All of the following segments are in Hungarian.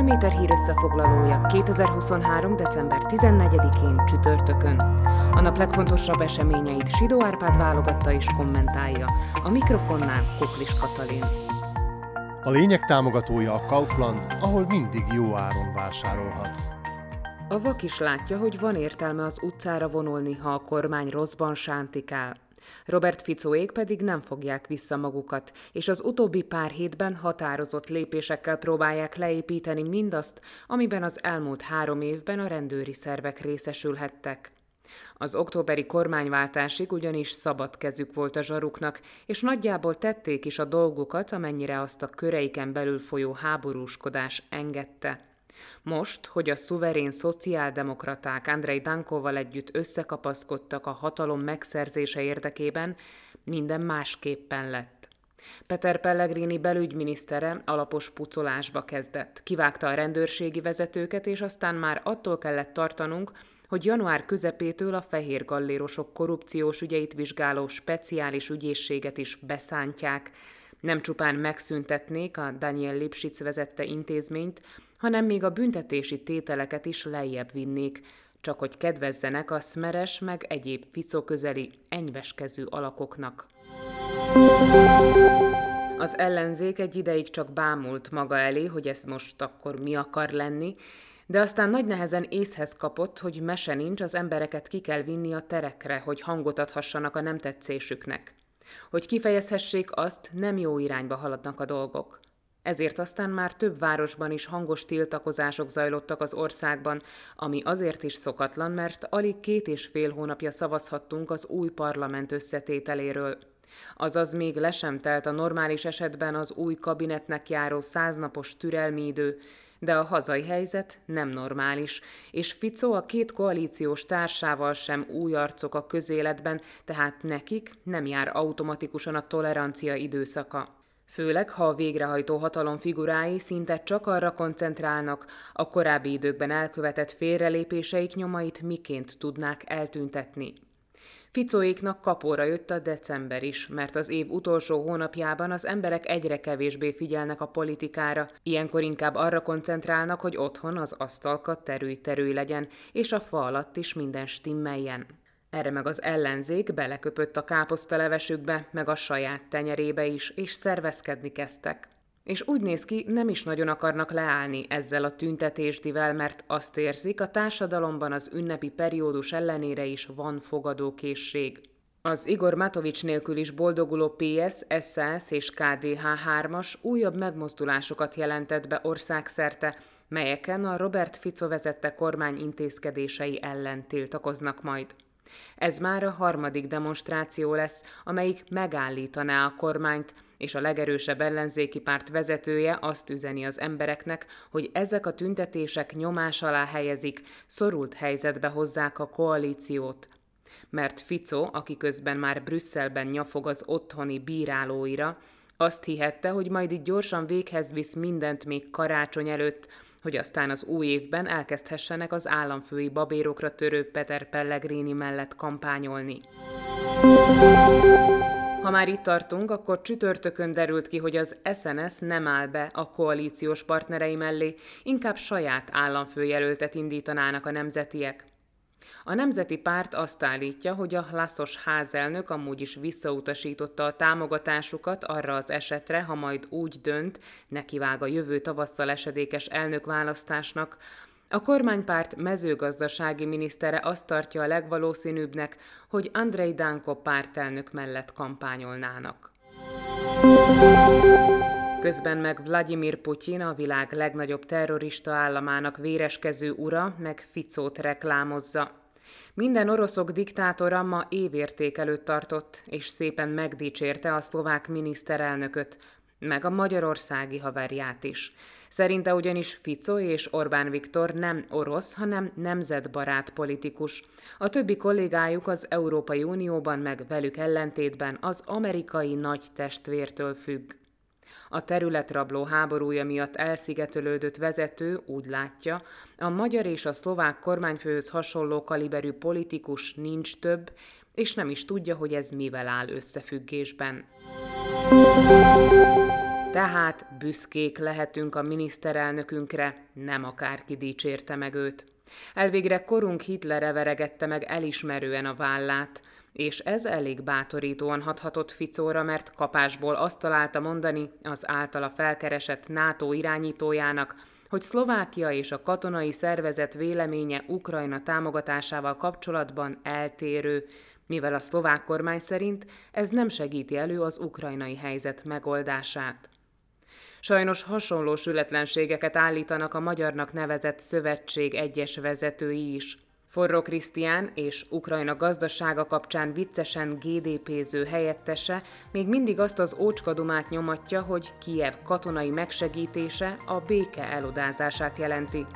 Barométer hír összefoglalója 2023. december 14-én csütörtökön. A nap legfontosabb eseményeit Sidó Árpád válogatta és kommentálja. A mikrofonnál Kuklis Katalin. A lényeg támogatója a Kaufland, ahol mindig jó áron vásárolhat. A vak is látja, hogy van értelme az utcára vonulni, ha a kormány rosszban sántikál. Robert Ficóék pedig nem fogják vissza magukat, és az utóbbi pár hétben határozott lépésekkel próbálják leépíteni mindazt, amiben az elmúlt három évben a rendőri szervek részesülhettek. Az októberi kormányváltásig ugyanis szabad kezük volt a zsaruknak, és nagyjából tették is a dolgukat, amennyire azt a köreiken belül folyó háborúskodás engedte. Most, hogy a szuverén szociáldemokraták Andrei Dankoval együtt összekapaszkodtak a hatalom megszerzése érdekében, minden másképpen lett. Peter Pellegrini belügyminisztere alapos pucolásba kezdett. Kivágta a rendőrségi vezetőket, és aztán már attól kellett tartanunk, hogy január közepétől a fehér gallérosok korrupciós ügyeit vizsgáló speciális ügyészséget is beszántják. Nem csupán megszüntetnék a Daniel Lipschitz vezette intézményt, hanem még a büntetési tételeket is lejjebb vinnék, csak hogy kedvezzenek a szmeres meg egyéb ficoközeli, enyveskezű alakoknak. Az ellenzék egy ideig csak bámult maga elé, hogy ez most akkor mi akar lenni, de aztán nagy nehezen észhez kapott, hogy mese nincs, az embereket ki kell vinni a terekre, hogy hangot adhassanak a nem tetszésüknek. Hogy kifejezhessék azt, nem jó irányba haladnak a dolgok. Ezért aztán már több városban is hangos tiltakozások zajlottak az országban, ami azért is szokatlan, mert alig két és fél hónapja szavazhattunk az új parlament összetételéről. Azaz még le sem telt a normális esetben az új kabinetnek járó száznapos türelmi idő, de a hazai helyzet nem normális, és Fico a két koalíciós társával sem új arcok a közéletben, tehát nekik nem jár automatikusan a tolerancia időszaka. Főleg, ha a végrehajtó hatalom figurái szinte csak arra koncentrálnak, a korábbi időkben elkövetett félrelépéseik nyomait miként tudnák eltüntetni. Ficóéknak kapóra jött a december is, mert az év utolsó hónapjában az emberek egyre kevésbé figyelnek a politikára, ilyenkor inkább arra koncentrálnak, hogy otthon az asztalka terülj-terülj legyen, és a fa alatt is minden stimmeljen. Erre meg az ellenzék beleköpött a káposztalevesükbe, meg a saját tenyerébe is, és szervezkedni kezdtek. És úgy néz ki, nem is nagyon akarnak leállni ezzel a tüntetésdivel, mert azt érzik, a társadalomban az ünnepi periódus ellenére is van fogadókészség. Az Igor Matovics nélkül is boldoguló PS, SAS és KDH 3-as újabb megmozdulásokat jelentett be országszerte, melyeken a Robert Fico vezette kormány intézkedései ellen tiltakoznak majd. Ez már a harmadik demonstráció lesz, amelyik megállítaná a kormányt, és a legerősebb ellenzéki párt vezetője azt üzeni az embereknek, hogy ezek a tüntetések nyomás alá helyezik, szorult helyzetbe hozzák a koalíciót. Mert Fico, aki közben már Brüsszelben nyafog az otthoni bírálóira, azt hihette, hogy majd itt gyorsan véghez visz mindent még karácsony előtt, hogy aztán az új évben elkezdhessenek az államfői babérokra törő Peter Pellegrini mellett kampányolni. Ha már itt tartunk, akkor csütörtökön derült ki, hogy az SNS nem áll be a koalíciós partnerei mellé, inkább saját államfőjelöltet indítanának a nemzetiek. A Nemzeti Párt azt állítja, hogy a Laszos házelnök amúgy is visszautasította a támogatásukat arra az esetre, ha majd úgy dönt, nekivág a jövő tavasszal esedékes elnökválasztásnak, a kormánypárt mezőgazdasági minisztere azt tartja a legvalószínűbbnek, hogy Andrei Danko pártelnök mellett kampányolnának. Közben meg Vladimir Putyin, a világ legnagyobb terrorista államának véreskező ura, meg Ficót reklámozza. Minden oroszok diktátora ma évérték előtt tartott, és szépen megdicsérte a szlovák miniszterelnököt, meg a magyarországi haverját is. Szerinte ugyanis Fico és Orbán Viktor nem orosz, hanem nemzetbarát politikus. A többi kollégájuk az Európai Unióban meg velük ellentétben az amerikai nagy testvértől függ. A területrabló háborúja miatt elszigetelődött vezető úgy látja, a magyar és a szlovák kormányfőhöz hasonló kaliberű politikus nincs több, és nem is tudja, hogy ez mivel áll összefüggésben. Tehát büszkék lehetünk a miniszterelnökünkre, nem akárki dicsérte meg őt. Elvégre korunk Hitlere veregette meg elismerően a vállát, és ez elég bátorítóan hathatott Ficóra, mert kapásból azt találta mondani az általa felkeresett NATO irányítójának, hogy Szlovákia és a katonai szervezet véleménye Ukrajna támogatásával kapcsolatban eltérő, mivel a szlovák kormány szerint ez nem segíti elő az ukrajnai helyzet megoldását. Sajnos hasonló sületlenségeket állítanak a magyarnak nevezett szövetség egyes vezetői is – Forró Krisztián és Ukrajna gazdasága kapcsán viccesen GDP-ző helyettese még mindig azt az ócskadumát nyomatja, hogy Kiev katonai megsegítése a béke elodázását jelenti,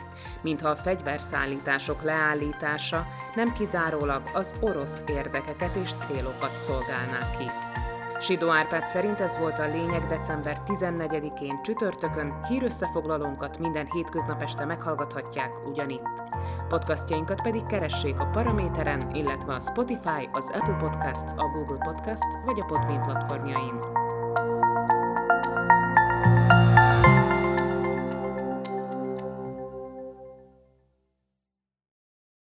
mintha a fegyverszállítások leállítása nem kizárólag az orosz érdekeket és célokat szolgálná ki. Sidó Árpád szerint ez volt a lényeg december 14-én csütörtökön, hírösszefoglalónkat minden hétköznap este meghallgathatják ugyanitt. Podcastjainkat pedig keressék a Paraméteren, illetve a Spotify, az Apple Podcasts, a Google Podcasts vagy a Podbean platformjain.